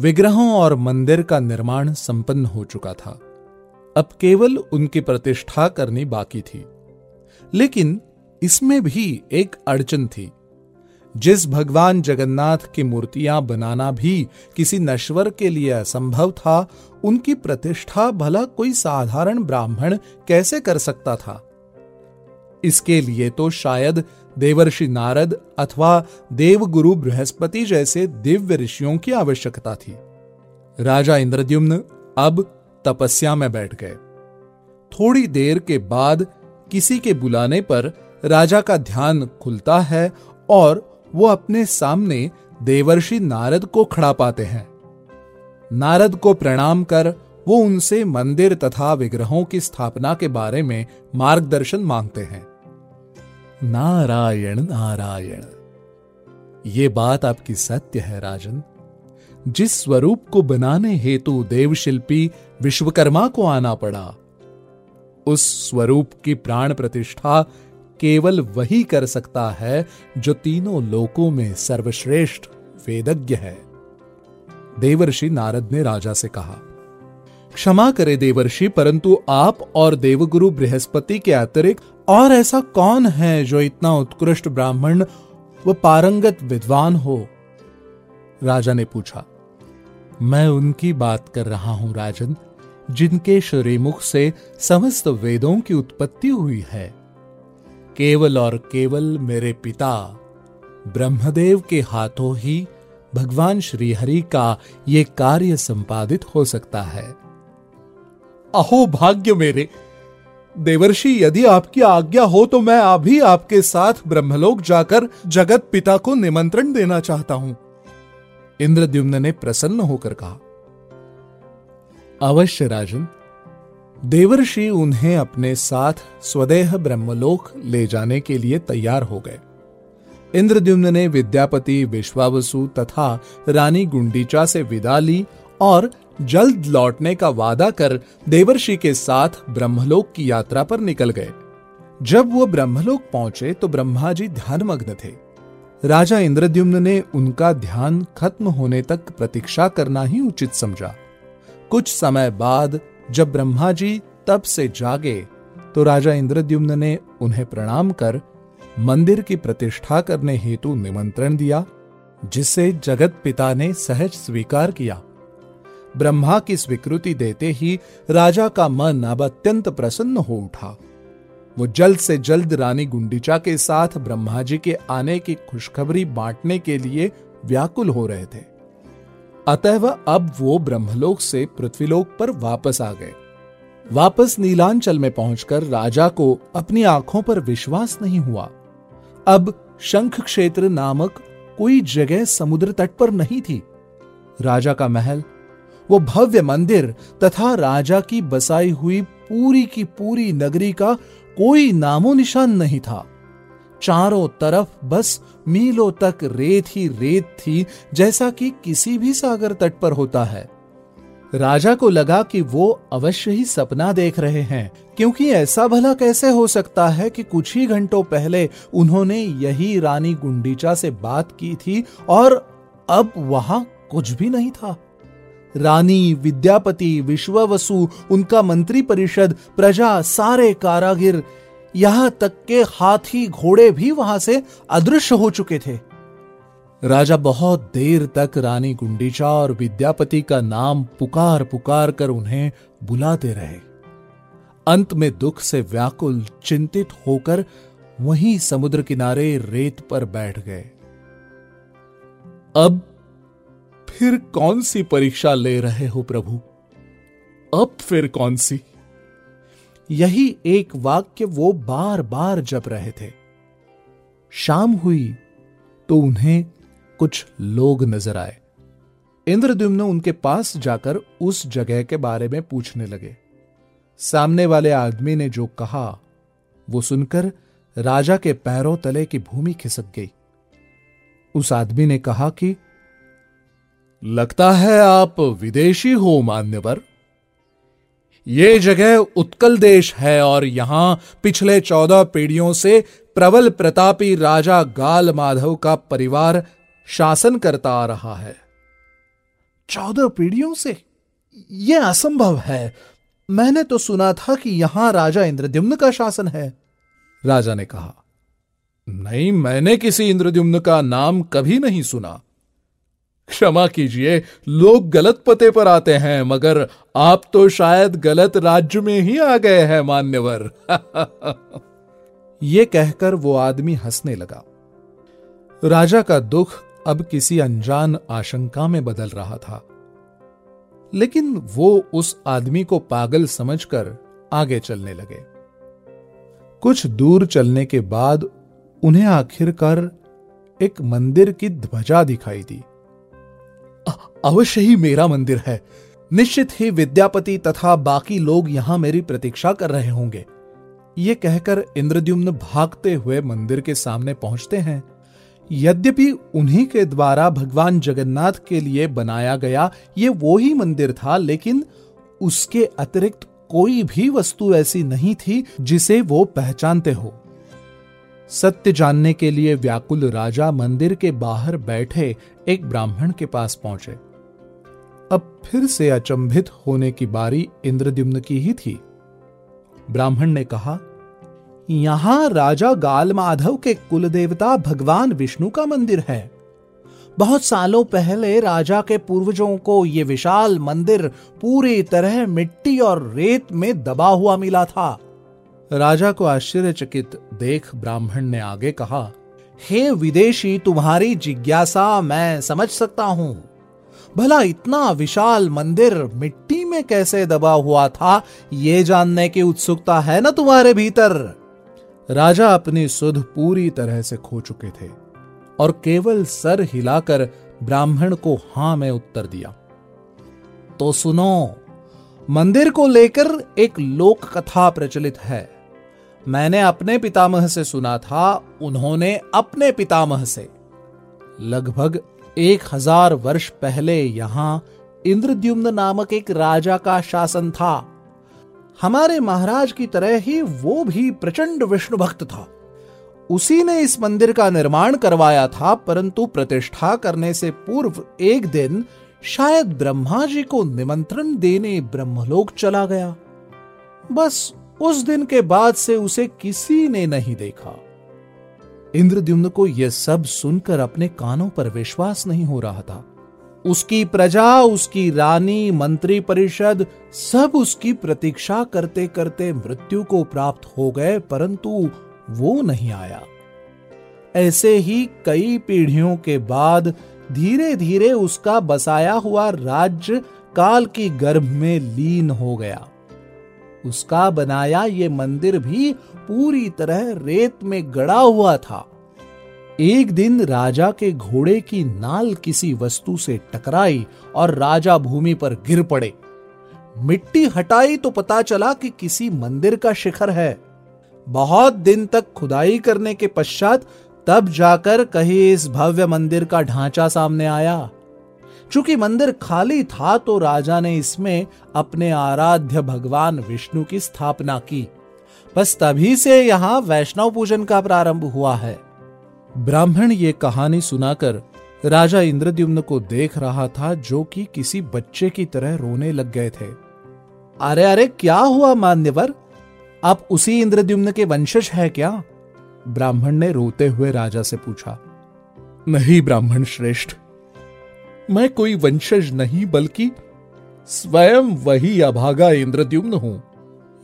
विग्रहों और मंदिर का निर्माण संपन्न हो चुका था। अब केवल उनकी प्रतिष्ठा करनी बाकी थी। लेकिन इसमें भी एक अड़चन थी। जिस भगवान जगन्नाथ की मूर्तियाँ बनाना भी किसी नश्वर के लिए असंभव था, उनकी प्रतिष्ठा भला कोई साधारण ब्राह्मण कैसे कर सकता था? इसके लिए तो शायद देवर्षि नारद अथवा देवगुरु बृहस्पति जैसे दिव्य ऋषियों की आवश्यकता थी। राजा इंद्रद्युम्न अब तपस्या में बैठ गए। थोड़ी देर के बाद किसी के बुलाने पर राजा का ध्यान खुलता है और वो अपने सामने देवर्षि नारद को खड़ा पाते हैं। नारद को प्रणाम कर वो उनसे मंदिर तथा विग्रहों की स्थापना के बारे में मार्गदर्शन मांगते हैं। नारायण नारायण। ये बात आपकी सत्य है, राजन। जिस स्वरूप को बनाने हेतु देवशिल्पी विश्वकर्मा को आना पड़ा, उस स्वरूप की प्राण प्रतिष्ठा केवल वही कर सकता है जो तीनों लोकों में सर्वश्रेष्ठ वेदज्ञ है। देवर्षि नारद ने राजा से कहा, क्षमा करे देवर्षि, परंतु आप और देवगुरु बृहस्पति के अतिरिक्त और ऐसा कौन है जो इतना उत्कृष्ट ब्राह्मण व पारंगत विद्वान हो? राजा ने पूछा, मैं उनकी बात कर रहा हूँ राजन, जिनके श्रीमुख से समस्त वेदों की उत्पत्ति हुई है। केवल और केवल मेरे पिता, ब्रह्मदेव के हाथों ही भगवान श्रीहरि का ये कार्य संपादित हो सकता है। अहो भाग्य मेरे देवर्षि, यदि आपकी आज्ञा हो तो मैं अभी आपके साथ ब्रह्मलोक जाकर जगत पिता को निमंत्रण देना चाहता हूँ। इंद्रद्युम्न ने प्रसन्न होकर कहा, अवश्य राजन, देवर्षि उन्हें अपने साथ स्वदेह ब्रह्मलोक ले जाने के लिए तैयार हो गए। इंद्रद्युम्न ने विद्यापति विश्वावसु तथा रानी गुंडीचा से विदा ली और जल्द लौटने का वादा कर देवर्षि के साथ ब्रह्मलोक की यात्रा पर निकल गए। जब वो ब्रह्मलोक पहुँचे तो ब्रह्मा जी ध्यानमग्न थे। राजा इंद्रद्युम्न ने उनका ध्यान खत्म होने तक प्रतीक्षा करना ही उचित समझा। कुछ समय बाद जब ब्रह्मा जी तब से जागे तो राजा इंद्रद्युम्न ने उन्हें प्रणाम कर, मंदिर की प्रतिष्ठा करने हेतु निमंत्रण दिया, जिसे जगत पिता ने सहज स्वीकार किया। ब्रह्मा की स्वीकृति देते ही राजा का मन अब अत्यंत प्रसन्न हो उठा। वो जल्द से जल्द रानी गुंडीचा के साथ ब्रह्मा जी के आने की खुशखबरी बांटने के लिए व्याकुल हो रहे थे। अतः अब वो ब्रह्मलोक से पृथ्वीलोक पर वापस आ गए। वापस नीलांचल में पहुंचकर राजा को अपनी आँखों पर विश्वास नहीं हुआ। अब शंख क्षेत्र नामक कोई जगह समुद्र तट पर नहीं थी। राजा का महल वो भव्य मंदिर तथा राजा की बसाई हुई पूरी की पूरी नगरी का कोई नामो निशान नहीं था। चारों तरफ़ बस मीलों तक रेत ही रेत थी, जैसा कि किसी भी सागर तट पर होता है। राजा को लगा कि वो अवश्य ही सपना देख रहे हैं, क्योंकि ऐसा भला कैसे हो सकता है कि कुछ ही घंटों पहले उन्होंने यही रानी गुंडीचा से बात की थी और अब वहाँ कुछ भी नहीं था। रानी, विद्यापति, विश्ववसु, उनका मंत्री परिषद प्रजा, सारे कारागिर, यहाँ तक के हाथी घोड़े भी वहाँ से अदृश्य हो चुके थे। राजा बहुत देर तक रानी गुंडीचा और विद्यापति का नाम पुकार पुकार कर उन्हें बुलाते रहे। अंत में दुख से व्याकुल, चिंतित होकर वहीं समुद्र किनारे रेत पर बैठ गए। अब फिर कौन सी परीक्षा ले रहे हो प्रभु? अब फिर कौन सी? यही एक वाक्य वो बार बार जप रहे थे। शाम हुई तो उन्हें कुछ लोग नज़र आए। इंद्रद्युम्न उनके पास जाकर उस जगह के बारे में पूछने लगे। सामने वाले आदमी ने जो कहा, वो सुनकर राजा के पैरों तले की भूमि खिसक गई। उस आदमी ने कहा कि लगता है आप विदेशी हो, मान्यवर। ये जगह उत्कल देश है और यहाँ पिछले चौदह पीढ़ियों से प्रबल प्रतापी राजा गाल माधव का परिवार शासन करता आ रहा है। चौदह पीढ़ियों से? यह असंभव है। मैंने तो सुना था कि यहाँ राजा इंद्रद्युम्न का शासन है। राजा ने कहा, नहीं, मैंने किसी इंद्रद्युम्न का नाम कभी नहीं सुना। क्षमा कीजिए, लोग गलत पते पर आते हैं, मगर आप तो शायद गलत राज्य में ही आ गए हैं, मान्यवर। ये कहकर वो आदमी हंसने लगा। राजा का दुख अब किसी अनजान आशंका में बदल रहा था। लेकिन वो उस आदमी को पागल समझकर आगे चलने लगे। कुछ दूर चलने के बाद उन्हें आखिरकार एक मंदिर की ध्वजा दिखाई दी। अवश्य ही मेरा मंदिर है। निश्चित ही विद्यापति तथा बाकी लोग यहाँ मेरी प्रतीक्षा कर रहे होंगे। ये कहकर इंद्रद्युम्न भागते हुए मंदिर के सामने पहुँचते हैं। यद्यपि उन्हीं के द्वारा भगवान जगन्नाथ के लिए बनाया गया ये वो ही मंदिर था, लेकिन उसके अतिरिक्त कोई भी वस्तु ऐसी नहीं थी जिसे वो पहचानते हो। सत्य जानने के लिए व्याकुल राजा मंदिर के बाहर बैठे एक ब्राह्मण के पास पहुँचे। अब फिर से अचंभित होने की बारी इंद्रद्युम्न की ही थी। ब्राह्मण ने कहा, यहाँ राजा गाल माधव के कुल देवता भगवान विष्णु का मंदिर है। बहुत सालों पहले राजा के पूर्वजों को यह विशाल मंदिर पूरी तरह मिट्टी और रेत में दबा हुआ मिला था। राजा को आश्चर्यचकित देख ब्राह्मण ने आगे कहा, हे विदेशी, तुम्हारी जिज्ञासा मैं समझ सकता हूँ। भला इतना विशाल मंदिर मिट्टी में कैसे दबा हुआ था, ये जानने की उत्सुकता है ना तुम्हारे भीतर? राजा अपनी सुध पूरी तरह से खो चुके थे और केवल सर हिलाकर ब्राह्मण को हाँ में उत्तर दिया तो सुनो, मंदिर को लेकर एक लोक कथा प्रचलित है। मैंने अपने पितामह से सुना था, उन्होंने अपने पितामह से। लगभग एक हज़ार वर्ष पहले यहाँ इंद्रद्युम्न नामक एक राजा का शासन था। हमारे महाराज की तरह ही वो भी प्रचंड विष्णु भक्त था। उसी ने इस मंदिर का निर्माण करवाया था, परंतु प्रतिष्ठा करने से पूर्व एक दिन शायद ब्रह्मा जी को निमंत्रण देने ब्रह्मलोक चला गया। बस उस दिन के बाद से उसे किसी ने नहीं देखा। इंद्रद्युम्न को यह सब सुनकर अपने कानों पर विश्वास नहीं हो रहा था। उसकी प्रजा, उसकी रानी, मंत्री परिषद सब उसकी प्रतीक्षा करते करते मृत्यु को प्राप्त हो गए, परंतु वो नहीं आया। ऐसे ही कई पीढ़ियों के बाद धीरे धीरे उसका बसाया हुआ राज्य काल की गर्भ में लीन हो गया। उसका बनाया ये मंदिर भी पूरी तरह रेत में गड़ा हुआ था। एक दिन राजा के घोड़े की नाल किसी वस्तु से टकराई और राजा भूमि पर गिर पड़े। मिट्टी हटाई तो पता चला कि किसी मंदिर का शिखर है। बहुत दिन तक खुदाई करने के पश्चात तब जाकर कहीं इस भव्य मंदिर का ढांचा सामने आया। चूँकि मंदिर खाली था तो राजा ने इसमें अपने आराध्य भगवान विष्णु की स्थापना की। बस तभी से यहाँ वैष्णव पूजन का प्रारंभ हुआ है। ब्राह्मण ये कहानी सुनाकर राजा इंद्रद्युम्न को देख रहा था जो कि किसी बच्चे की तरह रोने लग गए थे। अरे अरे, क्या हुआ मान्यवर? आप उसी इंद्रद्युम्न के वंशज है क्या? ब्राह्मण ने रोते हुए राजा से पूछा। नहीं ब्राह्मण श्रेष्ठ मैं कोई वंशज नहीं, बल्कि स्वयं वही अभागा इंद्रद्युम्न हूँ।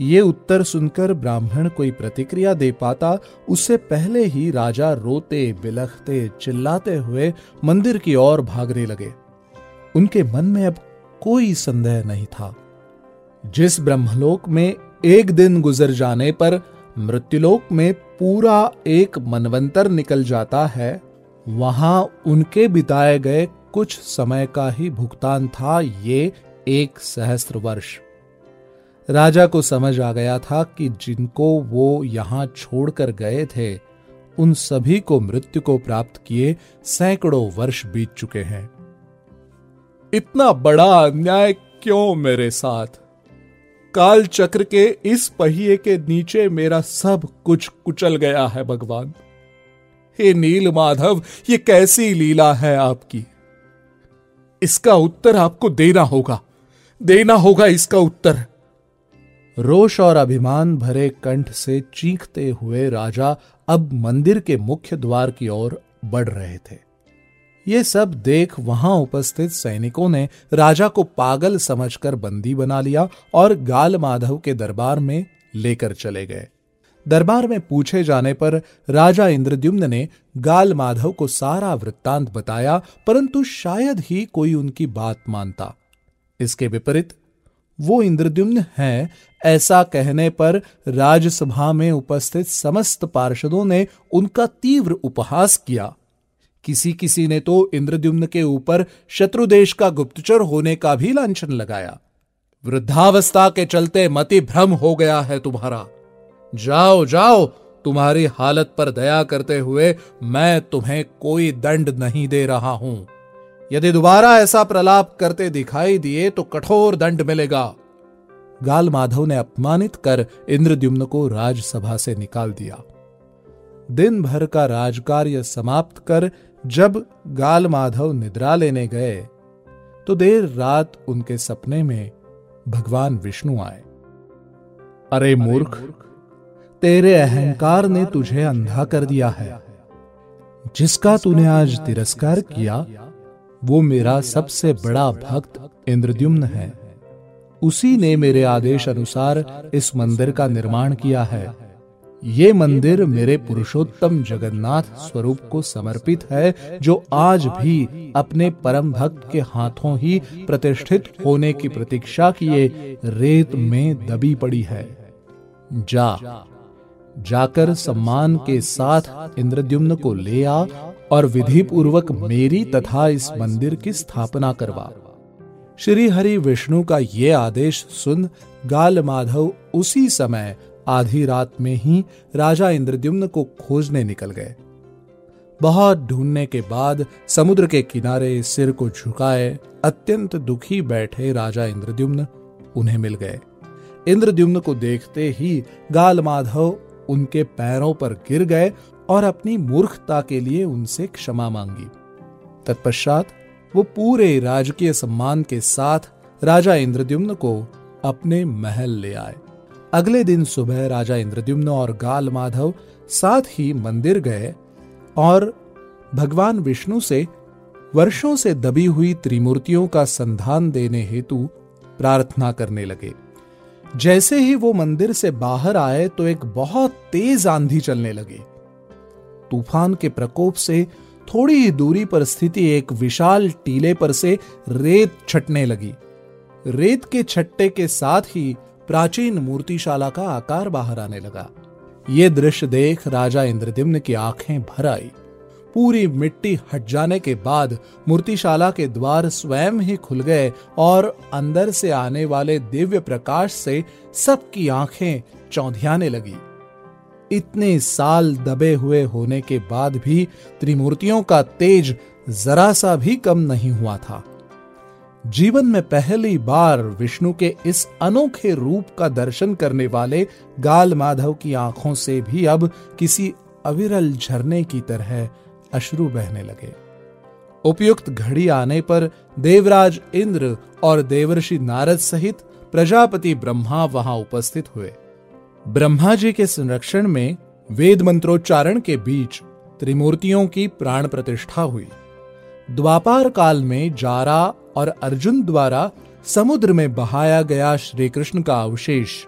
ये उत्तर सुनकर ब्राह्मण कोई प्रतिक्रिया दे पाता, उससे पहले ही राजा रोते, बिलखते, चिल्लाते हुए मंदिर की ओर भागने लगे। उनके मन में अब कोई संदेह नहीं था। जिस ब्रह्मलोक में एक दिन गुजर जाने पर मृत्युलोक में पूरा एक मनवंतर निकल जाता है, वहाँ उनके बिताए गए कुछ समय का ही भुगतान था ये एक सहस्त्र वर्ष राजा को समझ आ गया था कि जिनको वो यहाँ छोड़कर गए थे, उन सभी को मृत्यु को प्राप्त किए सैकड़ों वर्ष बीत चुके हैं। इतना बड़ा अन्याय क्यों मेरे साथ? काल चक्र के इस पहिए के नीचे मेरा सब कुछ कुचल गया है, भगवान। हे नील माधव ये कैसी लीला है आपकी? इसका उत्तर आपको देना होगा। देना होगा इसका उत्तर। रोष और अभिमान भरे कंठ से चीखते हुए राजा अब मंदिर के मुख्य द्वार की ओर बढ़ रहे थे। ये सब देख वहाँ उपस्थित सैनिकों ने राजा को पागल समझकर बंदी बना लिया और गाल माधव के दरबार में लेकर चले गए। दरबार में पूछे जाने पर राजा इंद्रद्युम्न ने गाल माधव को सारा वृत्तांत बताया, परंतु शायद ही कोई उनकी बात मानता। इसके विपरीत, वो इंद्रद्युम्न है, ऐसा कहने पर राजसभा में उपस्थित समस्त पार्षदों ने उनका तीव्र उपहास किया। किसी किसी ने तो इंद्रद्युम्न के ऊपर शत्रुदेश का गुप्तचर होने का भी लांछन लगाया। वृद्धावस्था के चलते मति भ्रम हो गया है तुम्हारा। जाओ जाओ, तुम्हारी हालत पर दया करते हुए मैं तुम्हें कोई दंड नहीं दे रहा हूँ। यदि दोबारा ऐसा प्रलाप करते दिखाई दिए तो कठोर दंड मिलेगा। गाल माधव ने अपमानित कर इंद्रद्युम्न को राजसभा से निकाल दिया। दिन भर का राजकार्य समाप्त कर जब गाल माधव निद्रा लेने गए तो देर रात उनके सपने में भगवान विष्णु आए। अरे मूर्ख तेरे अहंकार ने तुझे अंधा कर दिया है। जिसका तूने आज तिरस्कार किया, वो मेरा सबसे बड़ा भक्त इंद्रद्युम्न है। उसी ने मेरे आदेश अनुसार इस मंदिर का निर्माण किया है। ये मंदिर मेरे पुरुषोत्तम जगन्नाथ स्वरूप को समर्पित है, जो आज भी अपने परम भक्त के हाथों ही प्रतिष्ठित होने की प्रतीक्षा किए, रेत में दबी पड़ी है। जा। जाकर सम्मान के साथ इंद्रद्युम्न को ले आ और विधि पूर्वक मेरी तथा इस मंदिर की स्थापना करवा। श्री हरि विष्णु का ये आदेश सुन गाल माधव उसी समय आधी रात में ही राजा इंद्रद्युम्न को खोजने निकल गए। बहुत ढूँढने के बाद समुद्र के किनारे सिर को झुकाए अत्यंत दुखी बैठे राजा इंद्रद्युम्न उन्हें मिल गए। इंद्रद्युम्न को देखते ही गाल माधव उनके पैरों पर गिर गए और अपनी मूर्खता के लिए उनसे क्षमा मांगी। तत्पश्चात वो पूरे राजकीय सम्मान के साथ राजा इंद्रद्युम्न को अपने महल ले आए। अगले दिन सुबह राजा इंद्रद्युम्न और गाल माधव साथ ही मंदिर गए और भगवान विष्णु से वर्षों से दबी हुई त्रिमूर्तियों का संधान देने हेतु प्रार्थना करने लगे। जैसे ही वो मंदिर से बाहर आए तो एक बहुत तेज आंधी चलने लगी। तूफ़ान के प्रकोप से थोड़ी ही दूरी पर स्थिति एक विशाल टीले पर से रेत छटने लगी। रेत के छट्टे के साथ ही प्राचीन मूर्तिशाला का आकार बाहर आने लगा। ये दृश्य देख राजा इंद्रदिम्न की आँखें भर आई। पूरी मिट्टी हट जाने के बाद मूर्तिशाला के द्वार स्वयं ही खुल गए और अंदर से आने वाले दिव्य प्रकाश से सबकी आँखें चौंधियाने लगी। इतने साल दबे हुए होने के बाद भी त्रिमूर्तियों का तेज जरा सा भी कम नहीं हुआ था। जीवन में पहली बार विष्णु के इस अनोखे रूप का दर्शन करने वाले गाल माधव की आँखों से भी अब किसी अविरल झरने की तरह अश्रु बहने लगे। उपयुक्त घड़ी आने पर देवराज इंद्र और देवर्षि नारद सहित प्रजापति ब्रह्मा वहाँ उपस्थित हुए। ब्रह्मा जी के संरक्षण में वेद मंत्रोच्चारण के बीच त्रिमूर्तियों की प्राण प्रतिष्ठा हुई। द्वापार काल में जारा और अर्जुन द्वारा समुद्र में बहाया गया श्री कृष्ण का अवशेष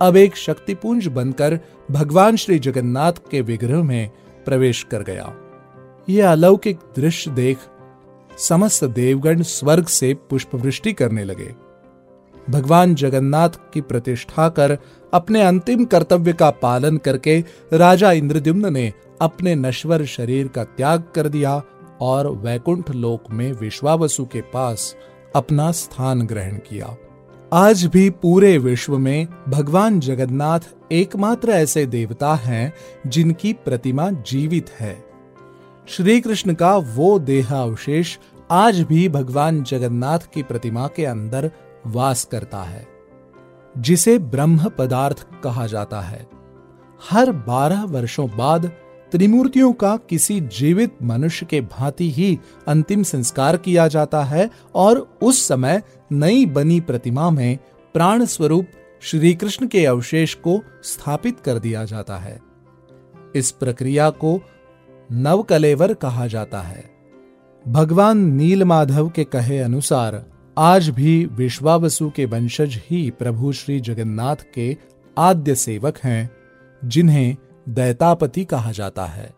अब एक शक्तिपुंज बनकर भगवान श्री जगन्नाथ के विग्रह में प्रवेश कर गया। यह अलौकिक दृश्य देख समस्त देवगण स्वर्ग से पुष्पवृष्टि करने लगे। भगवान जगन्नाथ की प्रतिष्ठा कर अपने अंतिम कर्तव्य का पालन करके राजा इंद्रद्युम्न ने अपने नश्वर शरीर का त्याग कर दिया और वैकुंठ लोक में विश्वावसु के पास अपना स्थान ग्रहण किया। आज भी पूरे विश्व में भगवान जगन्नाथ एकमात्र ऐसे देवता हैं जिनकी प्रतिमा जीवित है। श्री कृष्ण का वो देहावशेष आज भी भगवान जगन्नाथ की प्रतिमा के अंदर वास करता है, जिसे ब्रह्म पदार्थ कहा जाता है। हर बारह वर्षों बाद त्रिमूर्तियों का किसी जीवित मनुष्य के भांति ही अंतिम संस्कार किया जाता है और उस समय नई बनी प्रतिमा में प्राण स्वरूप श्री कृष्ण के अवशेष को स्थापित कर दिया जाता है। इस प्रक्रिया को नवकलेवर कहा जाता है। भगवान नीलमाधव के कहे अनुसार, आज भी विश्वावसु के वंशज ही प्रभु श्री जगन्नाथ के आद्य सेवक हैं, जिन्हें दैतापति कहा जाता है।